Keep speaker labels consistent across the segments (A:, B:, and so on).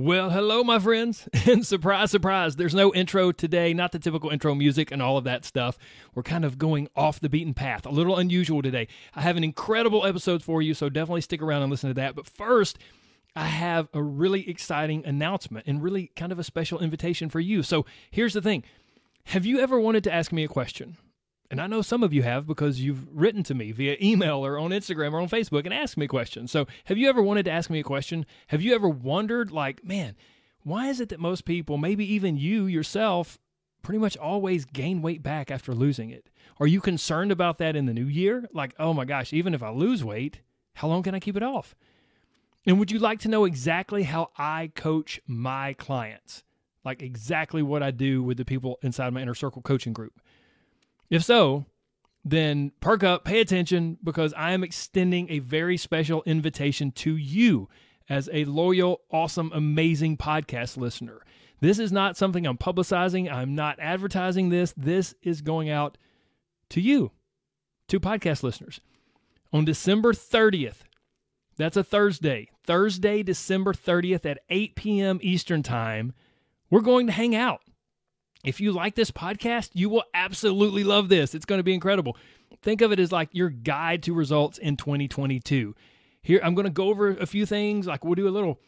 A: Well, hello, my friends. And surprise, surprise, there's no intro today, not the typical intro music and all of that stuff. We're kind of going off the beaten path, a little unusual today. I have an incredible episode for you, so definitely stick around and listen to that. But first, I have a really exciting announcement and really kind of a special invitation for you. So here's the thing Have you ever wanted to ask me a question? And I know some of you have because you've written to me via email or on Instagram or on Facebook and asked me questions. So, have you ever wanted to ask me a question? Have you ever wondered, like, man, why is it that most people, maybe even you yourself, pretty much always gain weight back after losing it? Are you concerned about that in the new year? Like, oh my gosh, even if I lose weight, how long can I keep it off? And would you like to know exactly how I coach my clients? Like, exactly what I do with the people inside my inner circle coaching group? If so, then perk up, pay attention, because I am extending a very special invitation to you as a loyal, awesome, amazing podcast listener. This is not something I'm publicizing. I'm not advertising this. This is going out to you, to podcast listeners. On December 30th, that's a Thursday, Thursday, December 30th at 8 p.m. Eastern Time, we're going to hang out. If you like this podcast, you will absolutely love this. It's going to be incredible. Think of it as like your guide to results in 2022. Here, I'm going to go over a few things. Like, we'll do a little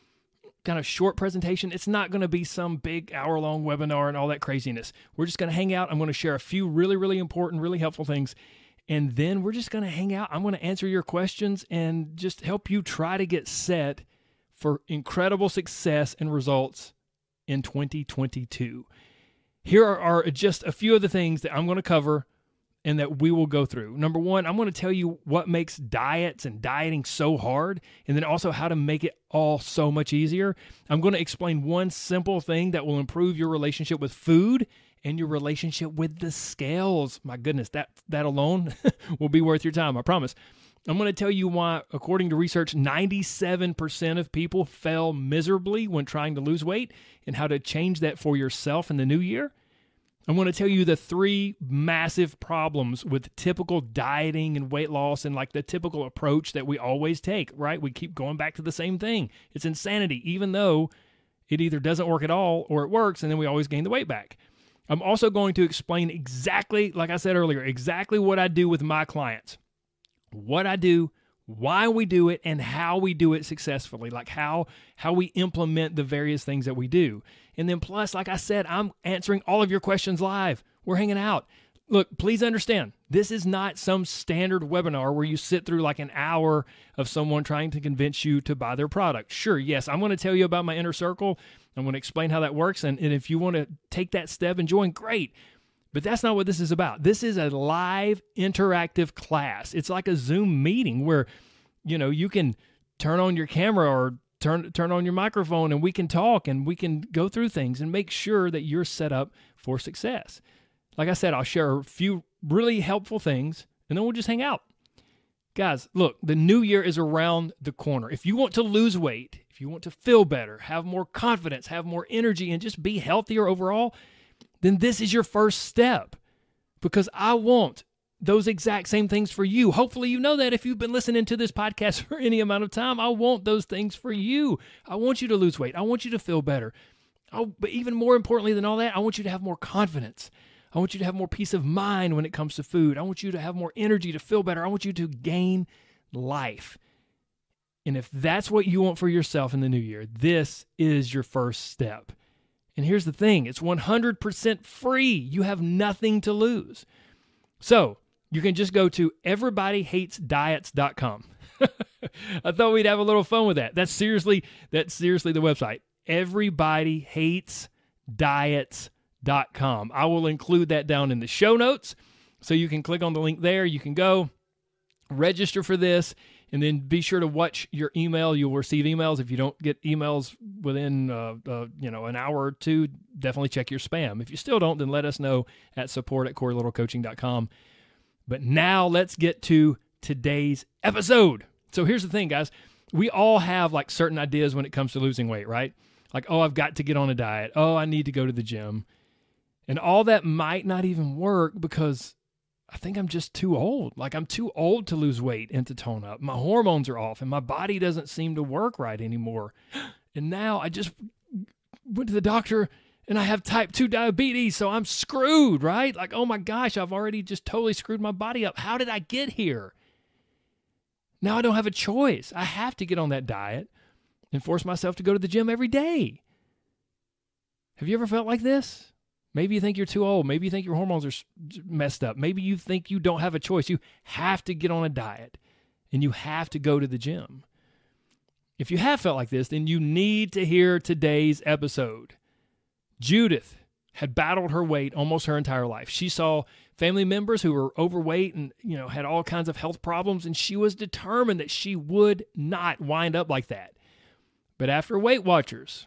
A: kind of short presentation. It's not going to be some big hour long webinar and all that craziness. We're just going to hang out. I'm going to share a few really, really important, really helpful things. And then we're just going to hang out. I'm going to answer your questions and just help you try to get set for incredible success and results in 2022. Here are, are just a few of the things that I'm going to cover and that we will go through. Number one, I'm going to tell you what makes diets and dieting so hard, and then also how to make it all so much easier. I'm going to explain one simple thing that will improve your relationship with food and your relationship with the scales. My goodness, that that alone will be worth your time, I promise. I'm going to tell you why, according to research, 97% of people fail miserably when trying to lose weight and how to change that for yourself in the new year. I'm going to tell you the three massive problems with typical dieting and weight loss and like the typical approach that we always take, right? We keep going back to the same thing. It's insanity, even though it either doesn't work at all or it works and then we always gain the weight back. I'm also going to explain exactly, like I said earlier, exactly what I do with my clients what I do, why we do it and how we do it successfully like how how we implement the various things that we do. And then plus like i said i'm answering all of your questions live. We're hanging out. Look please understand this is not some standard webinar where you sit through like an hour of someone trying to convince you to buy their product. Sure yes i'm going to tell you about my inner circle. I'm going to explain how that works and, and if you want to take that step and join great but that's not what this is about. This is a live interactive class. It's like a Zoom meeting where you know you can turn on your camera or turn turn on your microphone and we can talk and we can go through things and make sure that you're set up for success. Like I said, I'll share a few really helpful things and then we'll just hang out. Guys, look, the new year is around the corner. If you want to lose weight, if you want to feel better, have more confidence, have more energy and just be healthier overall, then this is your first step because I want those exact same things for you. Hopefully, you know that if you've been listening to this podcast for any amount of time, I want those things for you. I want you to lose weight. I want you to feel better. Oh, but even more importantly than all that, I want you to have more confidence. I want you to have more peace of mind when it comes to food. I want you to have more energy to feel better. I want you to gain life. And if that's what you want for yourself in the new year, this is your first step. And here's the thing it's 100% free. You have nothing to lose. So you can just go to everybodyhatesdiets.com. I thought we'd have a little fun with that. That's seriously, that's seriously the website. Everybodyhatesdiets.com. I will include that down in the show notes. So you can click on the link there. You can go register for this and then be sure to watch your email. You'll receive emails. If you don't get emails within, uh, uh, you know, an hour or two, definitely check your spam. If you still don't, then let us know at support at CoreyLittleCoaching.com. But now let's get to today's episode. So here's the thing, guys. We all have like certain ideas when it comes to losing weight, right? Like, oh, I've got to get on a diet. Oh, I need to go to the gym. And all that might not even work because I think I'm just too old. Like I'm too old to lose weight and to tone up. My hormones are off and my body doesn't seem to work right anymore. And now I just went to the doctor and I have type 2 diabetes, so I'm screwed, right? Like, oh my gosh, I've already just totally screwed my body up. How did I get here? Now I don't have a choice. I have to get on that diet and force myself to go to the gym every day. Have you ever felt like this? Maybe you think you're too old. Maybe you think your hormones are messed up. Maybe you think you don't have a choice. You have to get on a diet and you have to go to the gym. If you have felt like this, then you need to hear today's episode. Judith had battled her weight almost her entire life. She saw family members who were overweight and, you know, had all kinds of health problems and she was determined that she would not wind up like that. But after Weight Watchers,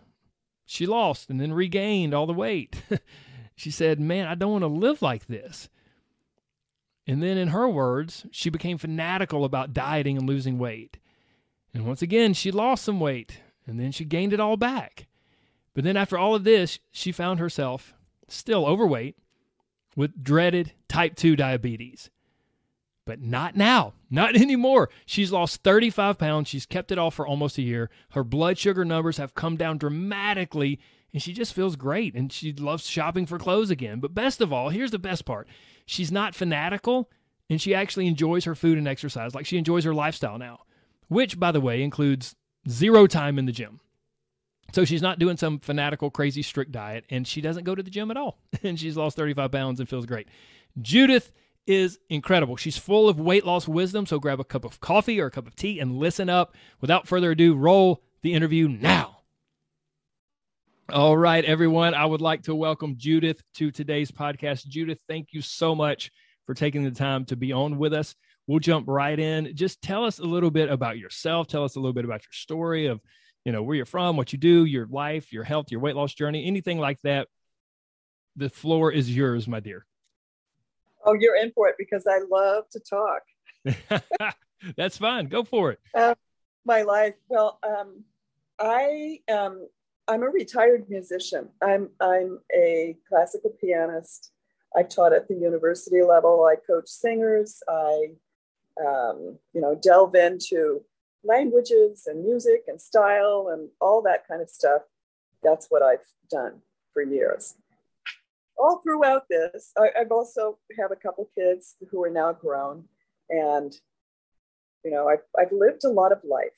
A: she lost and then regained all the weight. she said, "Man, I don't want to live like this." And then in her words, she became fanatical about dieting and losing weight. And once again, she lost some weight and then she gained it all back. But then after all of this, she found herself still overweight with dreaded type 2 diabetes. But not now, not anymore. She's lost 35 pounds. She's kept it off for almost a year. Her blood sugar numbers have come down dramatically, and she just feels great. And she loves shopping for clothes again. But best of all, here's the best part she's not fanatical, and she actually enjoys her food and exercise. Like she enjoys her lifestyle now, which, by the way, includes zero time in the gym. So she's not doing some fanatical, crazy, strict diet, and she doesn't go to the gym at all. and she's lost 35 pounds and feels great. Judith is incredible. She's full of weight loss wisdom. So grab a cup of coffee or a cup of tea and listen up. Without further ado, roll the interview now. All right, everyone. I would like to welcome Judith to today's podcast. Judith, thank you so much for taking the time to be on with us. We'll jump right in. Just tell us a little bit about yourself. Tell us a little bit about your story of you know, where you're from, what you do, your life, your health, your weight loss journey, anything like that. The floor is yours, my dear.
B: Oh, you're in for it because I love to talk.
A: That's fine. Go for it.
B: Uh, my life. Well, um, I um, I'm a retired musician. I'm I'm a classical pianist. I've taught at the university level. I coach singers. I um, you know delve into languages and music and style and all that kind of stuff. That's what I've done for years. All throughout this, I, I've also have a couple kids who are now grown, and you know, I've, I've lived a lot of life,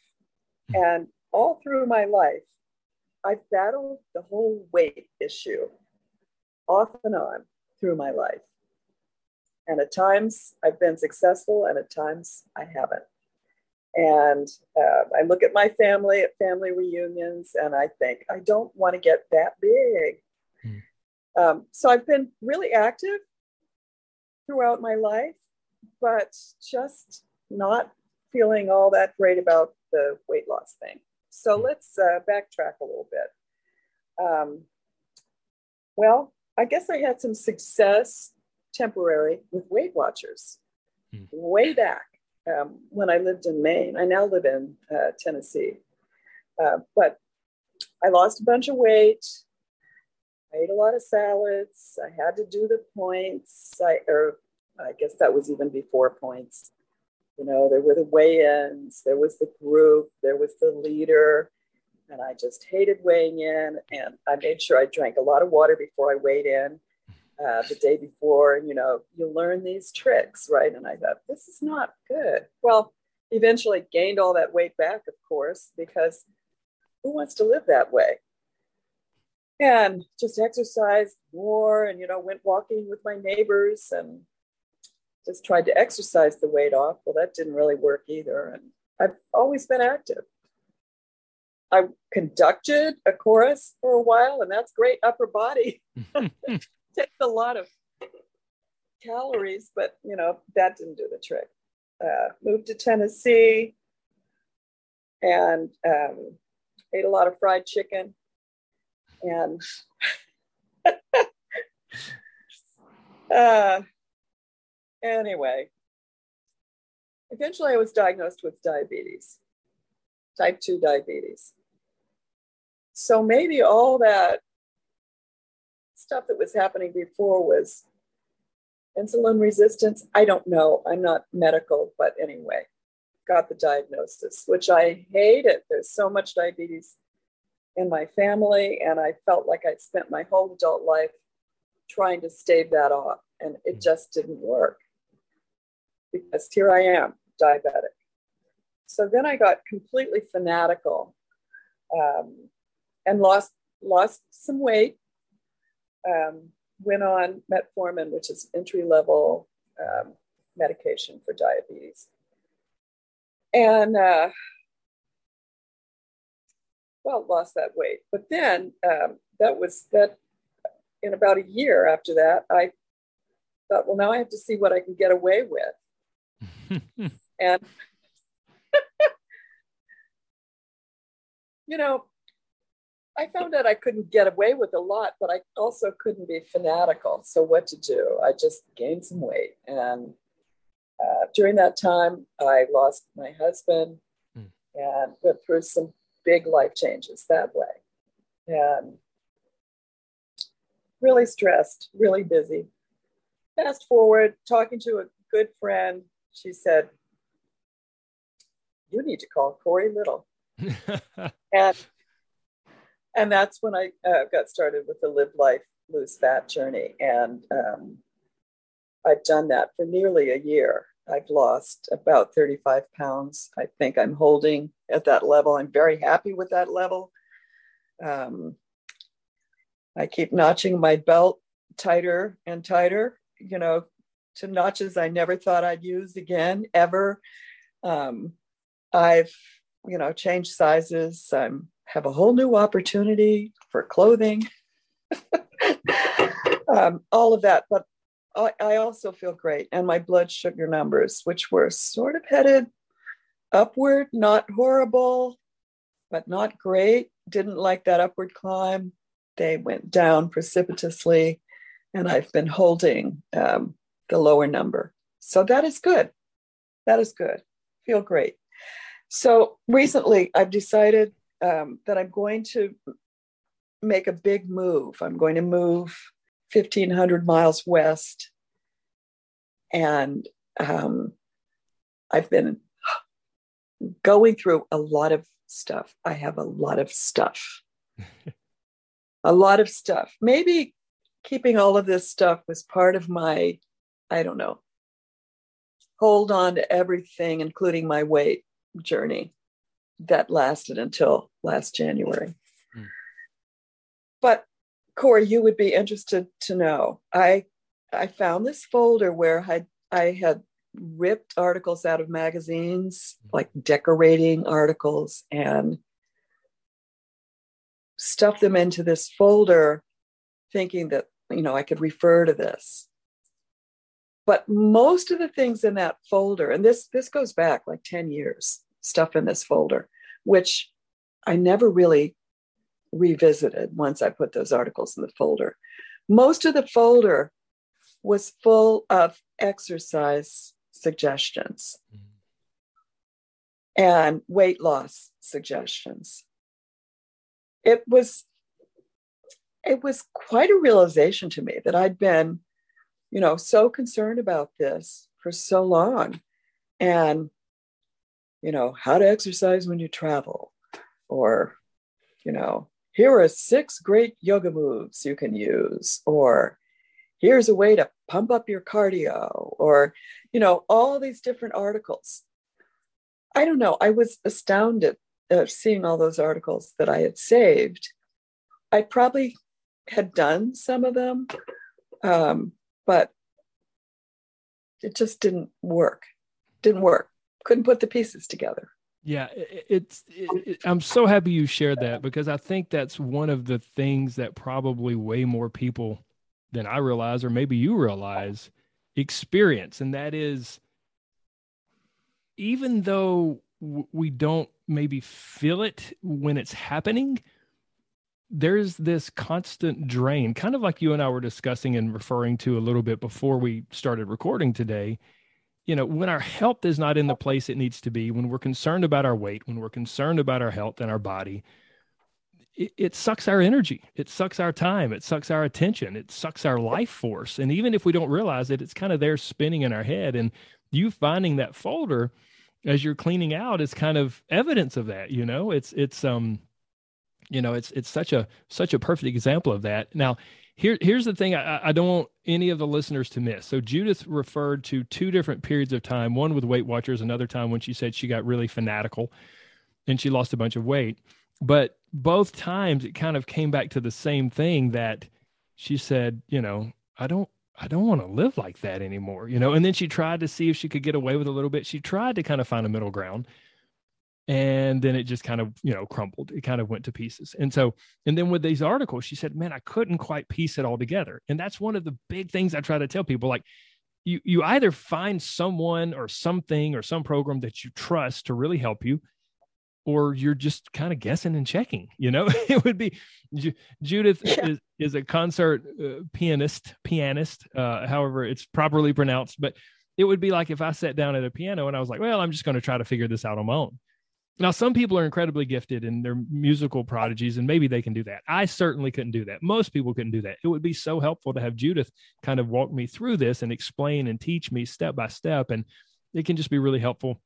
B: hmm. and all through my life, I've battled the whole weight issue off and on through my life. And at times I've been successful, and at times I haven't. And uh, I look at my family at family reunions and I think, I don't want to get that big. Hmm. Um, so I've been really active throughout my life, but just not feeling all that great about the weight loss thing. So hmm. let's uh, backtrack a little bit. Um, well, I guess I had some success temporary with Weight Watchers hmm. way back um, when I lived in Maine. I now live in uh, Tennessee. Uh, but I lost a bunch of weight. I ate a lot of salads. I had to do the points. I, or I guess that was even before points. You know, there were the weigh ins, there was the group, there was the leader. And I just hated weighing in. And I made sure I drank a lot of water before I weighed in uh, the day before, and you know, you learn these tricks, right? And I thought, this is not good. Well, eventually gained all that weight back, of course, because who wants to live that way? And just exercised more and, you know, went walking with my neighbors and just tried to exercise the weight off. Well, that didn't really work either. And I've always been active. I conducted a chorus for a while, and that's great upper body. takes a lot of calories, but you know, that didn't do the trick. Uh, moved to Tennessee and um, ate a lot of fried chicken. And uh, anyway, eventually I was diagnosed with diabetes, type 2 diabetes. So maybe all that stuff that was happening before was insulin resistance. I don't know. I'm not medical, but anyway, got the diagnosis, which I hated. There's so much diabetes in my family, and I felt like I'd spent my whole adult life trying to stave that off, and it mm. just didn't work because here I am, diabetic. So then I got completely fanatical um, and lost lost some weight. Um, went on metformin, which is entry level um, medication for diabetes, and uh, well, lost that weight. But then um, that was that. In about a year after that, I thought, well, now I have to see what I can get away with, and you know, I found out I couldn't get away with a lot, but I also couldn't be fanatical. So, what to do? I just gained some weight. And uh, during that time, I lost my husband mm. and went through some big life changes that way. And really stressed, really busy. Fast forward, talking to a good friend, she said, You need to call Corey Little. and and that's when I uh, got started with the Live Life Lose Fat journey, and um, I've done that for nearly a year. I've lost about 35 pounds. I think I'm holding at that level. I'm very happy with that level. Um, I keep notching my belt tighter and tighter, you know, to notches I never thought I'd use again, ever. Um, I've you know, change sizes. I have a whole new opportunity for clothing, um, all of that. But I, I also feel great. And my blood sugar numbers, which were sort of headed upward, not horrible, but not great. Didn't like that upward climb. They went down precipitously. And I've been holding um, the lower number. So that is good. That is good. Feel great. So recently, I've decided um, that I'm going to make a big move. I'm going to move 1,500 miles west. And um, I've been going through a lot of stuff. I have a lot of stuff. a lot of stuff. Maybe keeping all of this stuff was part of my, I don't know, hold on to everything, including my weight journey that lasted until last January. Mm. But Corey, you would be interested to know. I I found this folder where I I had ripped articles out of magazines, hmm. like decorating articles, and stuffed them into this folder, thinking that you know I could refer to this. But most of the things in that folder, and this this goes back like 10 years, stuff in this folder, which I never really revisited once I put those articles in the folder. Most of the folder was full of exercise suggestions mm-hmm. and weight loss suggestions. It was it was quite a realization to me that I'd been, you know, so concerned about this for so long. And you know, how to exercise when you travel, or, you know, here are six great yoga moves you can use, or here's a way to pump up your cardio, or, you know, all these different articles. I don't know. I was astounded of seeing all those articles that I had saved. I probably had done some of them, um, but it just didn't work. Didn't work couldn't put the pieces together.
A: Yeah, it's. It, it, I'm so happy you shared that because I think that's one of the things that probably way more people than I realize, or maybe you realize, experience, and that is, even though we don't maybe feel it when it's happening, there's this constant drain, kind of like you and I were discussing and referring to a little bit before we started recording today you know, when our health is not in the place it needs to be, when we're concerned about our weight, when we're concerned about our health and our body, it, it, sucks our energy. It sucks our time. It sucks our attention. It sucks our life force. And even if we don't realize it, it's kind of there spinning in our head. And you finding that folder as you're cleaning out is kind of evidence of that. You know, it's it's um, you know it's it's such a such a perfect example of that now here here's the thing I, I don't want any of the listeners to miss so judith referred to two different periods of time one with weight watchers another time when she said she got really fanatical and she lost a bunch of weight but both times it kind of came back to the same thing that she said you know i don't I don't want to live like that anymore, you know. And then she tried to see if she could get away with a little bit. She tried to kind of find a middle ground and then it just kind of you know crumbled. It kind of went to pieces. And so and then with these articles she said man i couldn't quite piece it all together. And that's one of the big things i try to tell people like you you either find someone or something or some program that you trust to really help you or you're just kind of guessing and checking you know? It would be judith yeah. is, is a concert uh, pianist pianist uh, however it's properly pronounced but it would be like if i sat down at a piano and i was like well i'm just going to try to figure this out on my own now, some people are incredibly gifted and they're musical prodigies, and maybe they can do that. I certainly couldn't do that. Most people couldn't do that. It would be so helpful to have Judith kind of walk me through this and explain and teach me step by step. And it can just be really helpful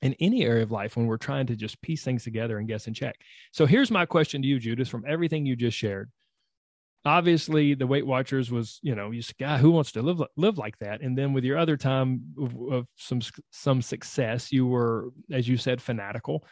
A: in any area of life when we're trying to just piece things together and guess and check. So here's my question to you, Judith, from everything you just shared obviously the weight watchers was you know you guy who wants to live live like that? And then with your other time of, of, some some success you were as you said fanatical.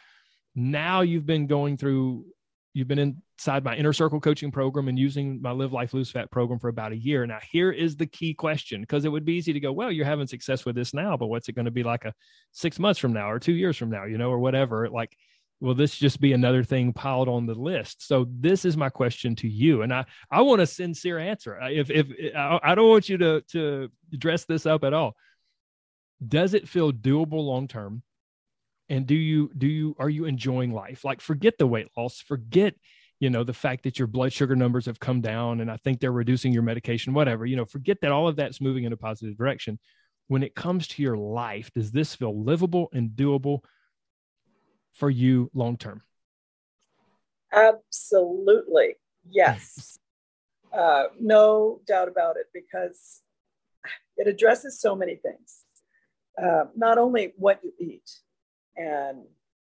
A: Now you've been going through you've been inside my inner circle coaching program and using my live life lose fat program for about a year. Now here is the key question because it would be easy to go well you're having success with this now but what's it going to be like a six months from now or two years from now? You know or whatever like will this just be another thing piled on the list? So this is my question to you and i i want a sincere answer. If if i don't want you to to dress this up at all. Does it feel doable long term? And do you do you are you enjoying life? Like forget the weight loss. Forget you know the fact that your blood sugar numbers have come down and i think they're reducing your medication whatever you know forget that all of that's moving in a positive direction. When it comes to your life does this feel livable and doable for you long term?
B: Absolutely. Yes. uh, no doubt about it, because it addresses so many things. Uh, not only what you eat and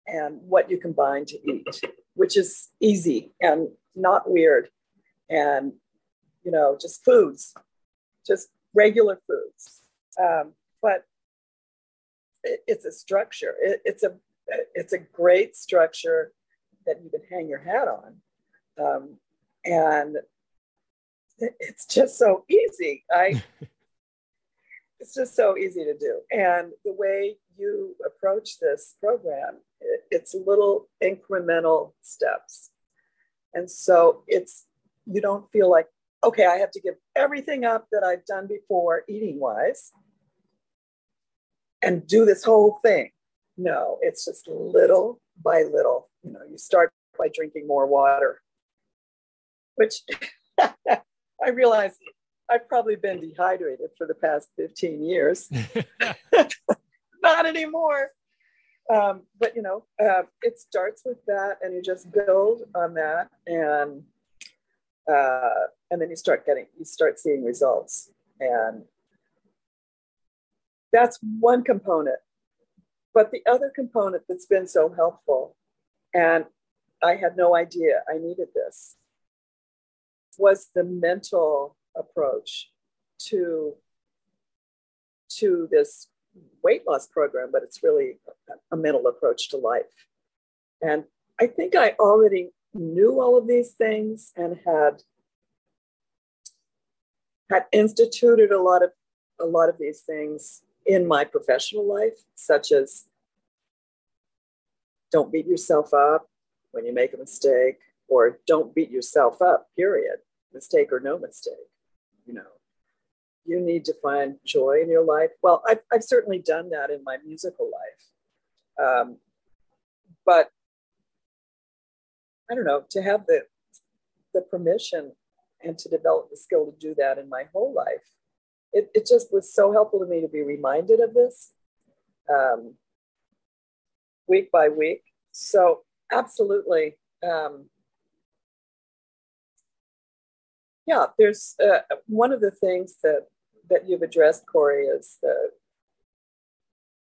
B: and what you combine to eat, which is easy and not weird, and you know just foods, just regular foods. Um, but it, it's a structure. It, it's a it's a great structure that you can hang your hat on. Um, and it's just so easy. I it's just so easy to do. And the way you approach this program, it, it's little incremental steps. And so it's you don't feel like, okay, I have to give everything up that I've done before eating wise and do this whole thing. No, it's just little by little. You know, you start by drinking more water, which I realize I've probably been dehydrated for the past 15 years. Not anymore. Um, but you know, uh, it starts with that, and you just build on that, and uh, and then you start getting, you start seeing results, and that's one component. But the other component that's been so helpful, and I had no idea I needed this, was the mental approach to, to this weight loss program, but it's really a mental approach to life. And I think I already knew all of these things and had had instituted a lot of a lot of these things in my professional life, such as don't beat yourself up when you make a mistake, or don't beat yourself up, period, mistake or no mistake. You know, you need to find joy in your life. Well, I've, I've certainly done that in my musical life. Um, but I don't know, to have the, the permission and to develop the skill to do that in my whole life it, it just was so helpful to me to be reminded of this um, week by week. So, absolutely. Um, yeah, there's uh, one of the things that that you've addressed, Corey, is the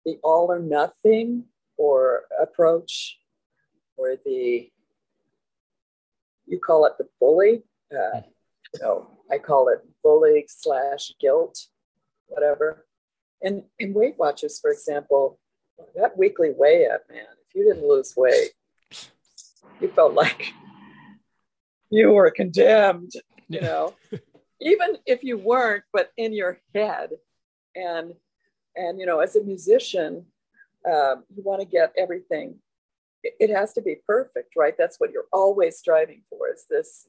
B: the all or nothing or approach, or the you call it the bully. Uh, you know, I call it bully slash guilt, whatever. And in Weight Watchers, for example, that weekly weigh up, man, if you didn't lose weight, you felt like you were condemned, you know, even if you weren't, but in your head. And, and, you know, as a musician, um, you want to get everything. It, it has to be perfect, right? That's what you're always striving for is this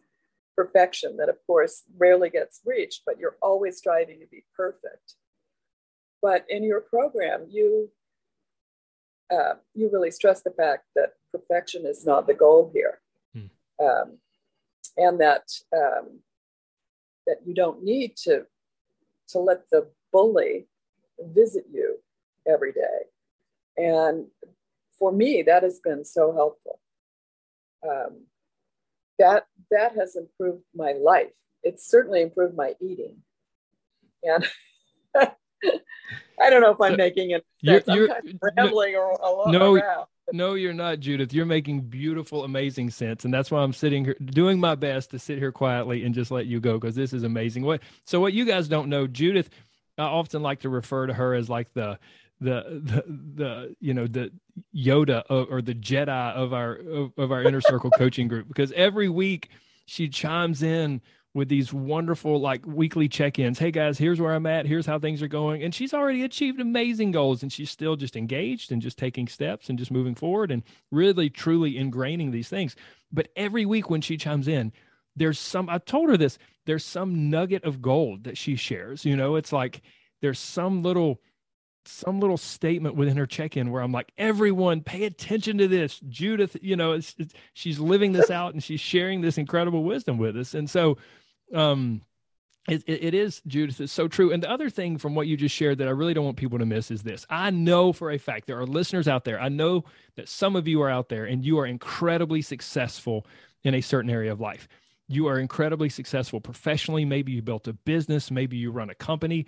B: perfection that of course rarely gets reached, but you're always striving to be perfect. But in your program, you uh, you really stress the fact that perfection is not the goal here, hmm. um, and that um, that you don't need to to let the bully visit you every day. And for me, that has been so helpful. Um, that that has improved my life. It's certainly improved my eating. And I don't know if I'm so making it. You're, you're kind of rambling no, or a lot
A: no,
B: around.
A: No, you're not, Judith. You're making beautiful, amazing sense, and that's why I'm sitting here doing my best to sit here quietly and just let you go because this is amazing. What? So, what you guys don't know, Judith, I often like to refer to her as like the the the, the you know the Yoda or the Jedi of our of, of our inner circle coaching group because every week she chimes in with these wonderful like weekly check-ins. Hey guys, here's where I'm at. Here's how things are going. And she's already achieved amazing goals and she's still just engaged and just taking steps and just moving forward and really truly ingraining these things. But every week when she chimes in, there's some I told her this, there's some nugget of gold that she shares. You know, it's like there's some little some little statement within her check-in where I'm like, everyone, pay attention to this. Judith, you know, it's, it's, she's living this out and she's sharing this incredible wisdom with us. And so, um, it, it is Judith. It's so true. And the other thing from what you just shared that I really don't want people to miss is this. I know for a fact there are listeners out there. I know that some of you are out there and you are incredibly successful in a certain area of life. You are incredibly successful professionally. Maybe you built a business. Maybe you run a company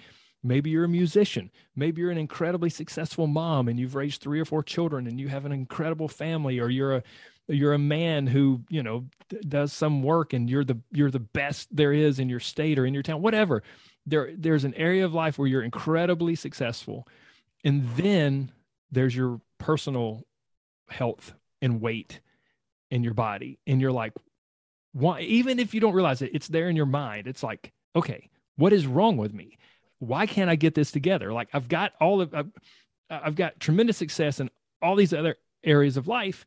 A: Maybe you're a musician. Maybe you're an incredibly successful mom and you've raised three or four children and you have an incredible family or you're a you're a man who, you know, does some work and you're the you're the best there is in your state or in your town, whatever. There there's an area of life where you're incredibly successful. And then there's your personal health and weight in your body and you're like why even if you don't realize it it's there in your mind it's like okay what is wrong with me why can't I get this together? Like I've got all of, I've, I've got tremendous success in all these other areas of life.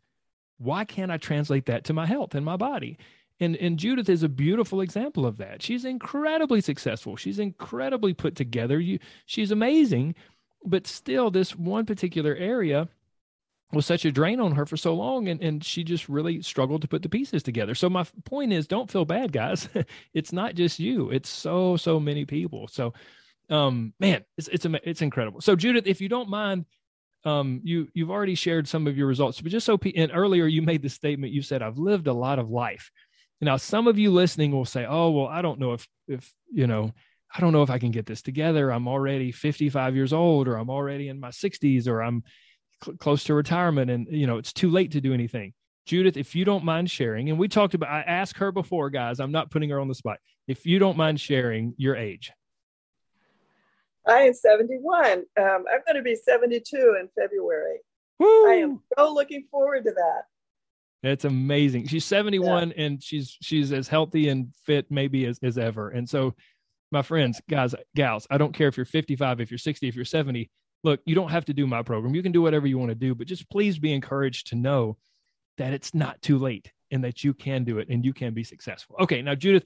A: Why can't I translate that to my health and my body? And, and Judith is a beautiful example of that. She's incredibly successful. She's incredibly put together. You, she's amazing, but still, this one particular area was such a drain on her for so long and, and she just really struggled to put the pieces together so my point is don't feel bad guys it's not just you it's so so many people so um, man, it's it's it's incredible. So Judith, if you don't mind, um, you you've already shared some of your results, but just so and earlier you made the statement, you said I've lived a lot of life. Now, some of you listening will say, "Oh, well, I don't know if if you know." I don't know if I can get this together. I'm already 55 years old, or I'm already in my 60s, or I'm cl- close to retirement, and you know it's too late to do anything. Judith, if you don't mind sharing, and we talked about, I asked her before, guys. I'm not putting her on the spot. If you don't mind sharing your age,
B: I am 71. Um, I'm going to be 72 in February. Woo! I am so looking forward to that.
A: It's amazing. She's 71 yeah. and she's she's as healthy and fit maybe as, as ever. And so my friends, guys, gals, I don't care if you're 55, if you're 60, if you're 70. Look, you don't have to do my program. You can do whatever you want to do, but just please be encouraged to know that it's not too late and that you can do it and you can be successful. Okay, now Judith,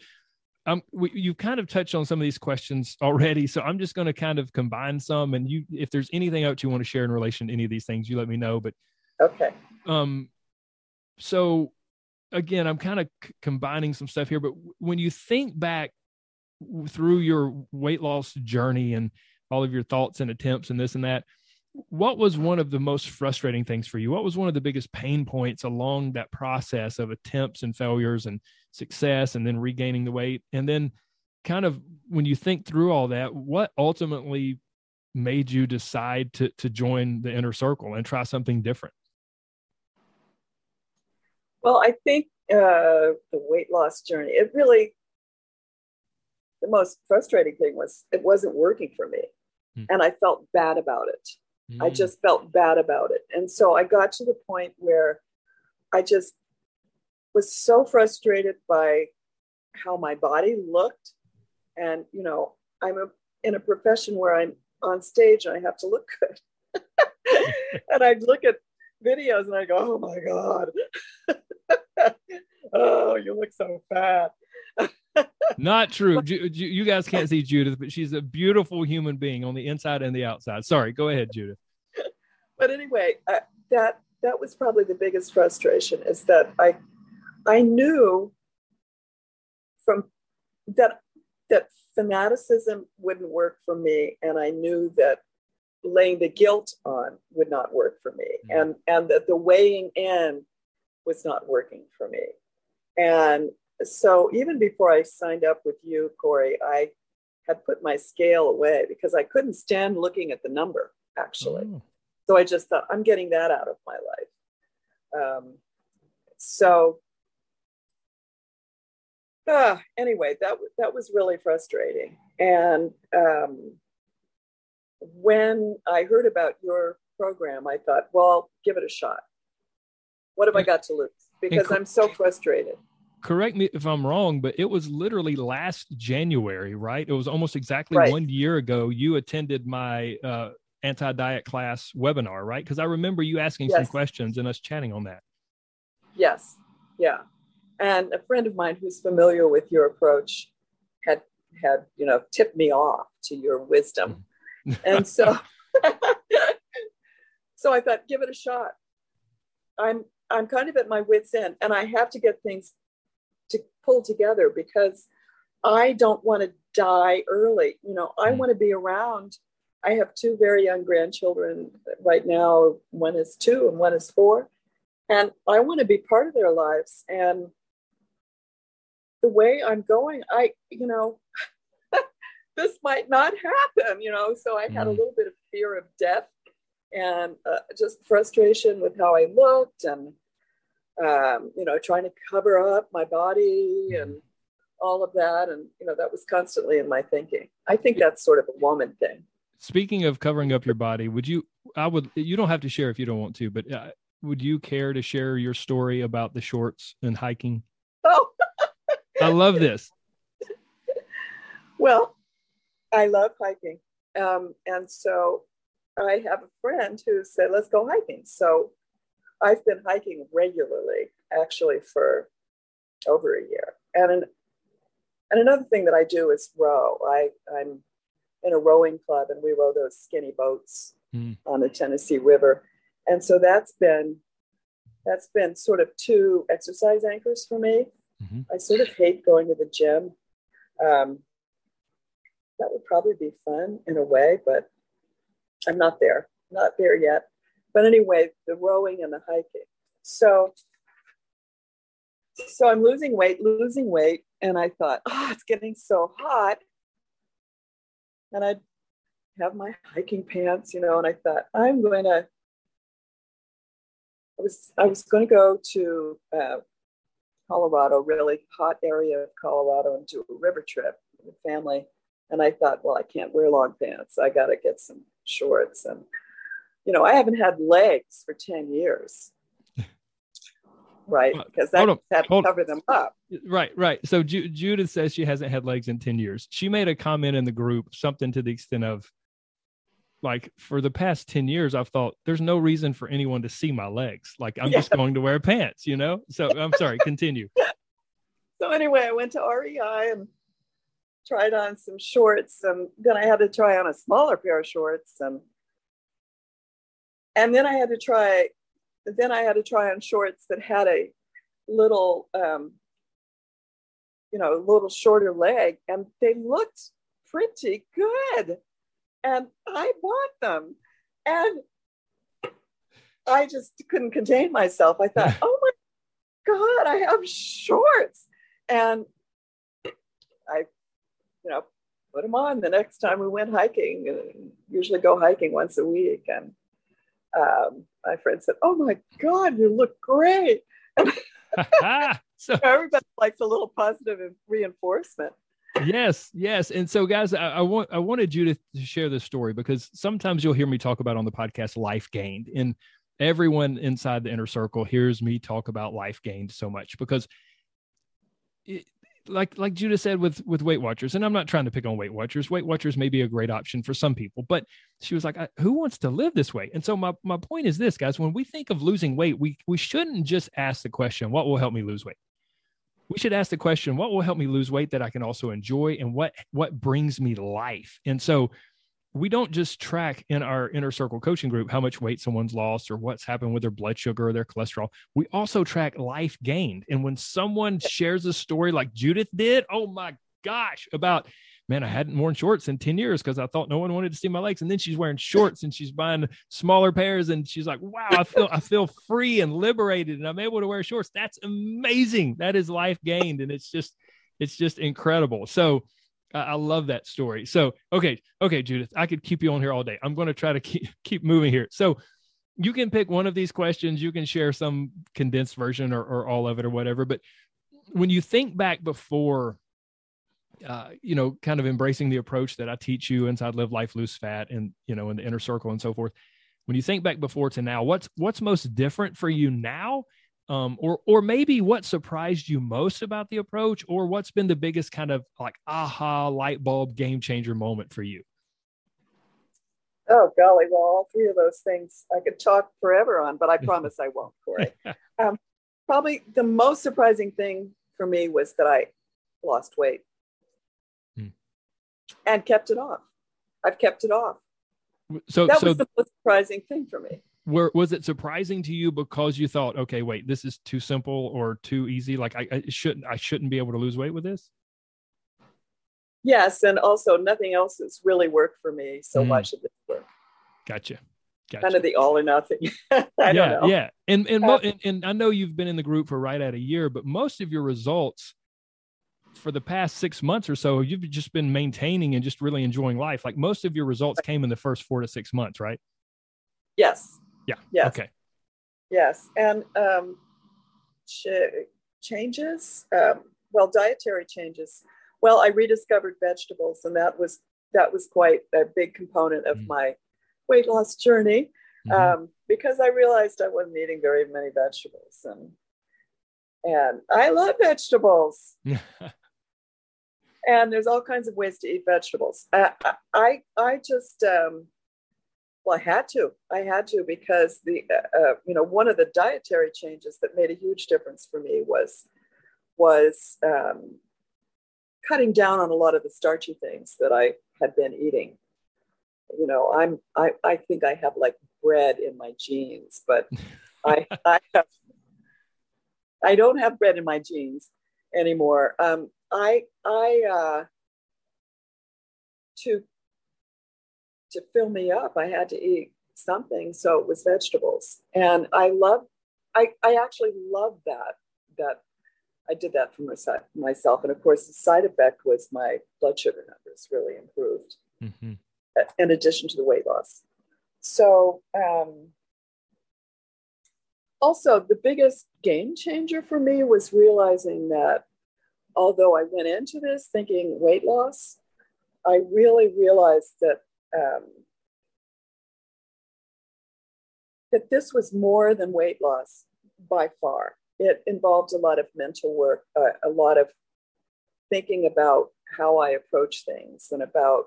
A: um, we, you've kind of touched on some of these questions already, so I'm just going to kind of combine some. And you, if there's anything else you want to share in relation to any of these things, you let me know. But
B: okay.
A: Um, so again, I'm kind of c- combining some stuff here. But when you think back through your weight loss journey and all of your thoughts and attempts and this and that, what was one of the most frustrating things for you? What was one of the biggest pain points along that process of attempts and failures and success and then regaining the weight? And then, kind of when you think through all that, what ultimately made you decide to, to join the inner circle and try something different?
B: Well, I think uh, the weight loss journey, it really, the most frustrating thing was it wasn't working for me. Mm. And I felt bad about it. Mm. I just felt bad about it. And so I got to the point where I just was so frustrated by how my body looked. And, you know, I'm a, in a profession where I'm on stage and I have to look good. and I'd look at videos and I go, oh my God. oh, you look so fat.
A: Not true. Ju- Ju- you guys can't see Judith, but she's a beautiful human being on the inside and the outside. Sorry, go ahead, Judith.
B: But anyway, uh, that that was probably the biggest frustration is that I I knew from that that fanaticism wouldn't work for me, and I knew that laying the guilt on would not work for me, mm-hmm. and and that the weighing in was not working for me, and so even before I signed up with you, Corey, I had put my scale away because I couldn't stand looking at the number actually. Oh. So I just thought I'm getting that out of my life. Um, so uh, anyway, that that was really frustrating. And um, when I heard about your program, I thought, well, give it a shot. What have I got to lose? Because I'm so frustrated
A: correct me if I'm wrong, but it was literally last January, right? It was almost exactly right. one year ago. You attended my uh, anti diet class webinar, right? Because I remember you asking yes. some questions and us chatting on that.
B: Yes. Yeah. And a friend of mine who's familiar with your approach had had you know tipped me off to your wisdom, and so so I thought, give it a shot. I'm I'm kind of at my wits end, and I have to get things to pull together because I don't want to die early. You know, I mm. want to be around. I have two very young grandchildren right now. One is two and one is four. And I want to be part of their lives. And the way I'm going, I, you know, this might not happen, you know. So I had mm. a little bit of fear of death and uh, just frustration with how I looked and um, you know, trying to cover up my body mm-hmm. and all of that. And, you know, that was constantly in my thinking. I think that's sort of a woman thing.
A: Speaking of covering up your body, would you, I would, you don't have to share if you don't want to, but uh, would you care to share your story about the shorts and hiking?
B: Oh,
A: I love this.
B: Well, I love hiking. Um, and so I have a friend who said, let's go hiking. So I've been hiking regularly, actually, for over a year. And an, and another thing that I do is row. I, I'm in a rowing club, and we row those skinny boats mm. on the Tennessee River. And so that's been that's been sort of two exercise anchors for me. Mm-hmm. I sort of hate going to the gym. Um, that would probably be fun in a way, but I'm not there, not there yet. But anyway, the rowing and the hiking. So, so I'm losing weight, losing weight, and I thought, oh, it's getting so hot. And I'd have my hiking pants, you know, and I thought, I'm going to. I was I was going to go to uh, Colorado, really hot area of Colorado, and do a river trip with the family. And I thought, well, I can't wear long pants. I got to get some shorts. And you know, I haven't had legs for 10 years. Right, because that had to cover them up.
A: Right, right. So Ju- Judith says she hasn't had legs in 10 years. She made a comment in the group, something to the extent of, like, for the past 10 years, I've thought there's no reason for anyone to see my legs. Like, I'm yeah. just going to wear pants, you know? So I'm sorry, continue.
B: So anyway, I went to REI and tried on some shorts, and then I had to try on a smaller pair of shorts and and then I had to try, then I had to try on shorts that had a little, um, you know, a little shorter leg, and they looked pretty good. And I bought them, and I just couldn't contain myself. I thought, oh my God, I have shorts. And I, you know, put them on the next time we went hiking. Usually go hiking once a week. And um, my friend said, "Oh my God, you look great."
A: so
B: everybody likes a little positive reinforcement.
A: Yes, yes. And so, guys, I, I, want I wanted you to, to share this story because sometimes you'll hear me talk about on the podcast life gained, and everyone inside the inner circle hears me talk about life gained so much because it, like like Judith said with with Weight Watchers, and I'm not trying to pick on Weight Watchers. Weight Watchers may be a great option for some people, but she was like, "Who wants to live this way?" And so my my point is this, guys: when we think of losing weight, we we shouldn't just ask the question, "What will help me lose weight?" We should ask the question, "What will help me lose weight that I can also enjoy, and what what brings me life?" And so we don't just track in our inner circle coaching group how much weight someone's lost or what's happened with their blood sugar or their cholesterol. We also track life gained. And when someone shares a story like Judith did, oh my gosh, about man, I hadn't worn shorts in 10 years because I thought no one wanted to see my legs. And then she's wearing shorts and she's buying smaller pairs. And she's like, wow, I feel I feel free and liberated and I'm able to wear shorts. That's amazing. That is life gained. And it's just, it's just incredible. So I love that story. So, okay, okay, Judith, I could keep you on here all day. I'm going to try to keep keep moving here. So, you can pick one of these questions. You can share some condensed version or, or all of it or whatever. But when you think back before, uh, you know, kind of embracing the approach that I teach you inside Live Life Lose Fat and you know in the inner circle and so forth. When you think back before to now, what's what's most different for you now um, or or maybe what surprised you most about the approach, or what's been the biggest kind of like aha light bulb game changer moment for you?
B: Oh golly, well, all three of those things I could talk forever on, but I promise I won't, Corey. Um, probably the most surprising thing for me was that I lost weight. And kept it off. I've kept it off.
A: So
B: that
A: so,
B: was the most surprising thing for me
A: were was it surprising to you because you thought okay wait this is too simple or too easy like i, I shouldn't i shouldn't be able to lose weight with this
B: yes and also nothing else has really worked for me so mm. why should this work
A: gotcha Gotcha.
B: kind of the all or nothing.
A: yeah, yeah, and and, mo- and and I know you've been in the group for right at a year, but most of your results for the past six months or so, you've just been maintaining and just really enjoying life. Like most of your results came in the first four to six months, right?
B: Yes,
A: yeah.
B: Yes.
A: Okay.
B: Yes. And um, ch- changes, um, well, dietary changes. Well, I rediscovered vegetables, and that was that was quite a big component of mm my weight loss journey mm-hmm. um, because I realized I wasn't eating very many vegetables, and and I love vegetables. and there's all kinds of ways to eat vegetables. I I, I just um, well, I had to. I had to because the uh, uh, you know one of the dietary changes that made a huge difference for me was was um, cutting down on a lot of the starchy things that I had been eating. You know, I'm I, I think I have like bread in my genes, but I I have I don't have bread in my genes anymore. Um, I I uh, to to fill me up, I had to eat something. So it was vegetables. And I love, I, I actually love that, that I did that for myself. And of course, the side effect was my blood sugar numbers really improved mm-hmm. in addition to the weight loss. So, um, also, the biggest game changer for me was realizing that although I went into this thinking weight loss, I really realized that um, that this was more than weight loss by far. It involved a lot of mental work, uh, a lot of thinking about how I approach things and about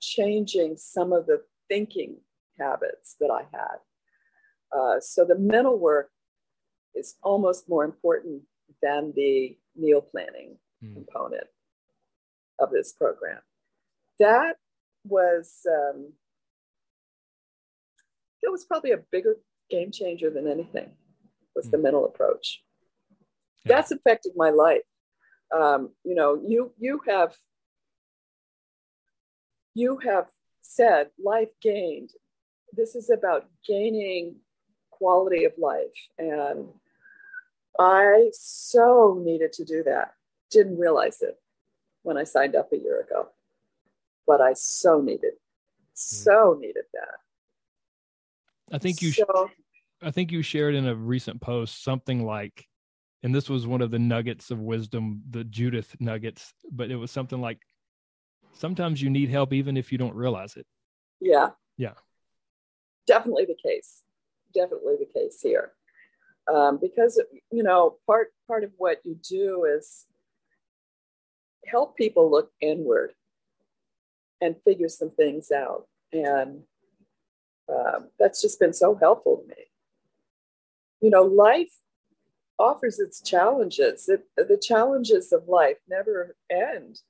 B: changing some of the thinking habits that I had. Uh, so the mental work is almost more important than the meal planning mm. component of this program. That was um, it was probably a bigger game changer than anything was the hmm. mental approach yeah. that's affected my life um, you know you you have you have said life gained this is about gaining quality of life and i so needed to do that didn't realize it when i signed up a year ago but I so needed, so needed that.
A: I think you. So, I think you shared in a recent post something like, and this was one of the nuggets of wisdom, the Judith nuggets, but it was something like sometimes you need help even if you don't realize it.
B: Yeah.
A: Yeah.
B: Definitely the case. Definitely the case here. Um, because you know, part part of what you do is help people look inward and figure some things out. And um, that's just been so helpful to me. You know, life offers its challenges. It, the challenges of life never end,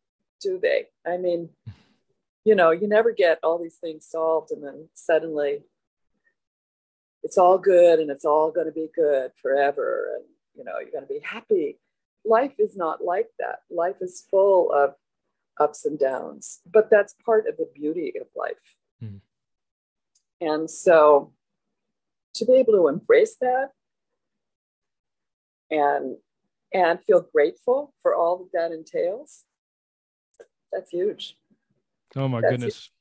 B: do they? I mean, you know, you never get all these things solved and then suddenly it's all good and it's all going to be good forever and you know, you're going to be happy. Life is not like that. Life is full of ups and downs, but that's part of the beauty of life. Mm. And so to be able to embrace that and and feel grateful for all that that entails that's huge
A: oh my that's goodness huge.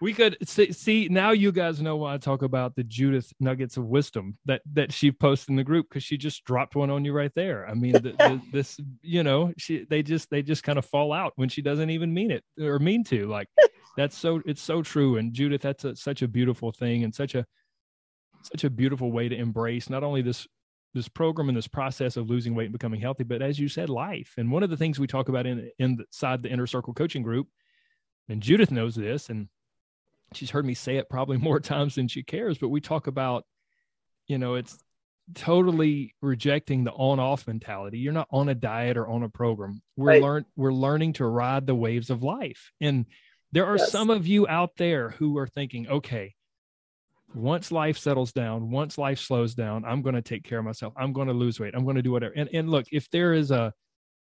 A: We could see, see, now you guys know why i talk about the judith nuggets of wisdom that that she posted in the group because she just dropped one on you right there i mean the, the, this you know she they just they just kind of fall out when she doesn't even mean it or mean to like that's so it's so true and judith that's a, such a beautiful thing and such a such a beautiful way to embrace not only this this program and this process of losing weight and becoming healthy, but as you said, life. And one of the things we talk about in inside the inner circle coaching group, and Judith knows this, and she's heard me say it probably more times than she cares, but we talk about, you know, it's totally rejecting the on-off mentality. You're not on a diet or on a program. We're right. learn we're learning to ride the waves of life. And there are yes. some of you out there who are thinking, okay, once life settles down, once life slows down, I'm going to take care of myself. I'm going to lose weight. I'm going to do whatever. And, and look, if there is a,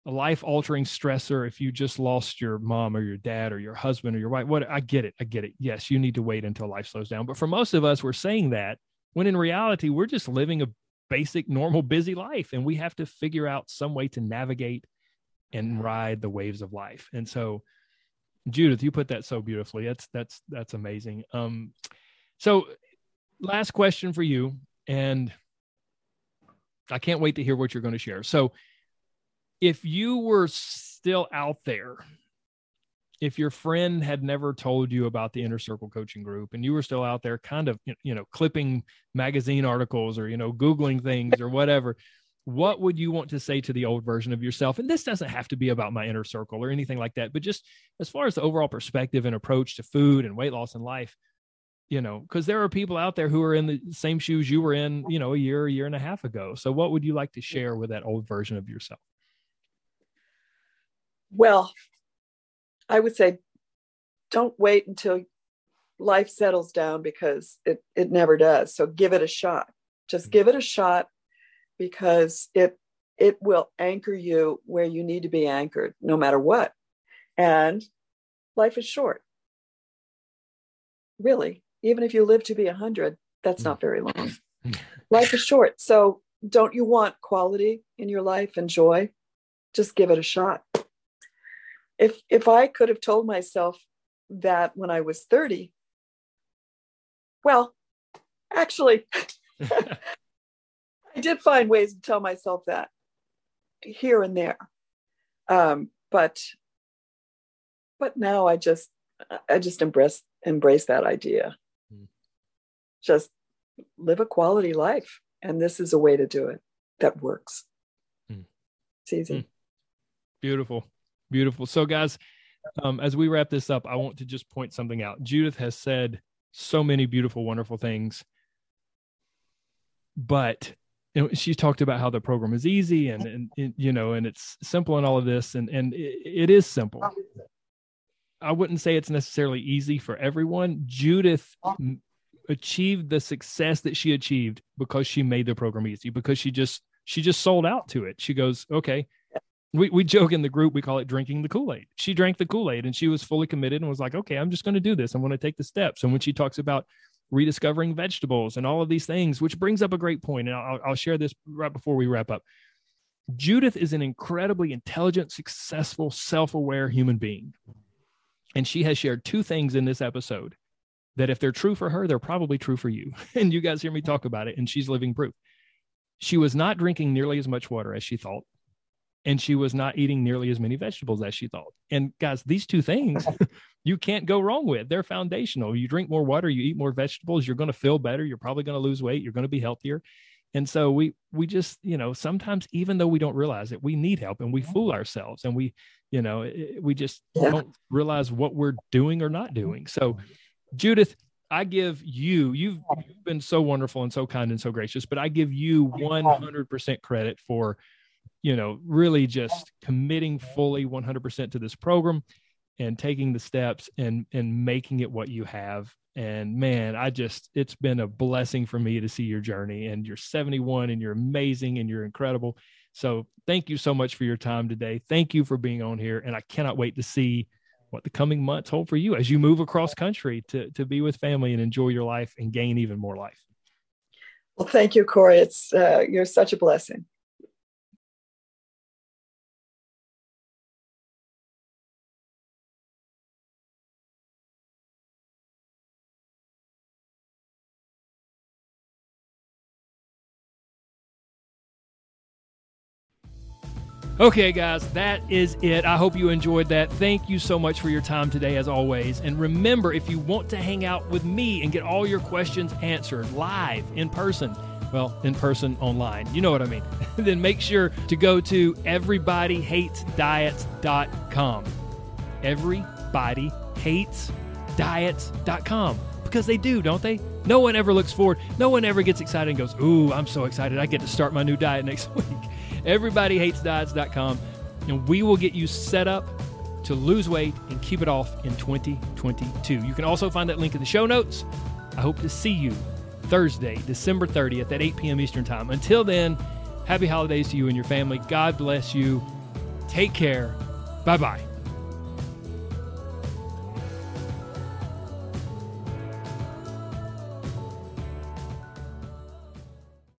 A: a life altering stressor, if you just lost your mom or your dad or your husband or your wife, what I get it. I get it. Yes, you need to wait until life slows down. But for most of us, we're saying that when in reality, we're just living a basic, normal, busy life. And we have to figure out some way to navigate and ride the waves of life. And so, Judith, you put that so beautifully. That's that's that's amazing. Um, so last question for you, and I can't wait to hear what you're going to share. So, if you were still out there, if your friend had never told you about the inner circle coaching group and you were still out there kind of you know clipping magazine articles or you know googling things or whatever what would you want to say to the old version of yourself? And this doesn't have to be about my inner circle or anything like that but just as far as the overall perspective and approach to food and weight loss and life you know because there are people out there who are in the same shoes you were in you know a year a year and a half ago. So what would you like to share with that old version of yourself
B: well i would say don't wait until life settles down because it it never does so give it a shot just give it a shot because it it will anchor you where you need to be anchored no matter what and life is short really even if you live to be 100, that's not very long. life is short. So don't you want quality in your life and joy? Just give it a shot. If if I could have told myself that when I was 30, well, actually, I did find ways to tell myself that here and there. Um, but but now I just I just embrace embrace that idea just live a quality life. And this is a way to do it that works. Hmm. It's easy. Hmm.
A: Beautiful. Beautiful. So, guys, um, as we wrap this up, I want to just point something out. Judith has said so many beautiful, wonderful things, but you know, she's talked about how the program is easy and, and, and you know, and it's simple and all of this, and and it, it is simple. I wouldn't say it's necessarily easy for everyone. Judith achieved the success that she achieved because she made the program easy because she just she just sold out to it she goes okay we, we joke in the group we call it drinking the kool-aid. She drank the kool-aid and she was fully committed and was like okay i'm just going to do this. I'm going to take the steps. And when she talks about rediscovering vegetables and all of these things which brings up a great point and I'll, I'll share this right before we wrap up. Judith is an incredibly intelligent successful self-aware human being. And she has shared two things in this episode that if they're true for her, they're probably true for you. And you guys hear me talk about it, and she's living proof. she was not drinking nearly as much water as she thought and she was not eating nearly as many vegetables as she thought. And guys, these two things you can't go wrong with. They're foundational. You drink more water, you eat more vegetables, you're going to feel better, you're probably going to lose weight, you're going to be healthier. And so we we just, you know, sometimes even though we don't realize it, we need help and we fool ourselves and we, you know, we just yeah. don't realize what we're doing or not doing. So Judith, I give you, you've, you've been so wonderful and so kind and so gracious, but I give you 100% credit for you know, really just committing fully 100% to this program and taking the steps and and making it what you have. And man i just it's been a blessing for me to see your journey and you're 71 and you're amazing and you're incredible. So thank you so much for your time today. Thank you for being on here. And i cannot wait to see what the coming months hold for you as you move across country to to be with family and enjoy your life and gain even more life.
B: Well thank you corey. It's uh, you're such a blessing
A: Okay, guys, that is it. I hope you enjoyed that. Thank you so much for your time today, as always. And remember, if you want to hang out with me and get all your questions answered live in person, well, in person online, you know what I mean, then make sure to go to everybodyhatesdiets.com. Everybodyhatesdiets.com. Because they do, don't they? No one ever looks forward. No one ever gets excited and goes, Ooh, I'm so excited. I get to start my new diet next week everybodyhatesdiets.com, and we will get you set up to lose weight and keep it off in 2022. You can also find that link in the show notes. I hope to see you Thursday, December 30th at 8 p.m. Eastern Time. Until then, happy holidays to you and your family. God bless you. Take care. Bye bye.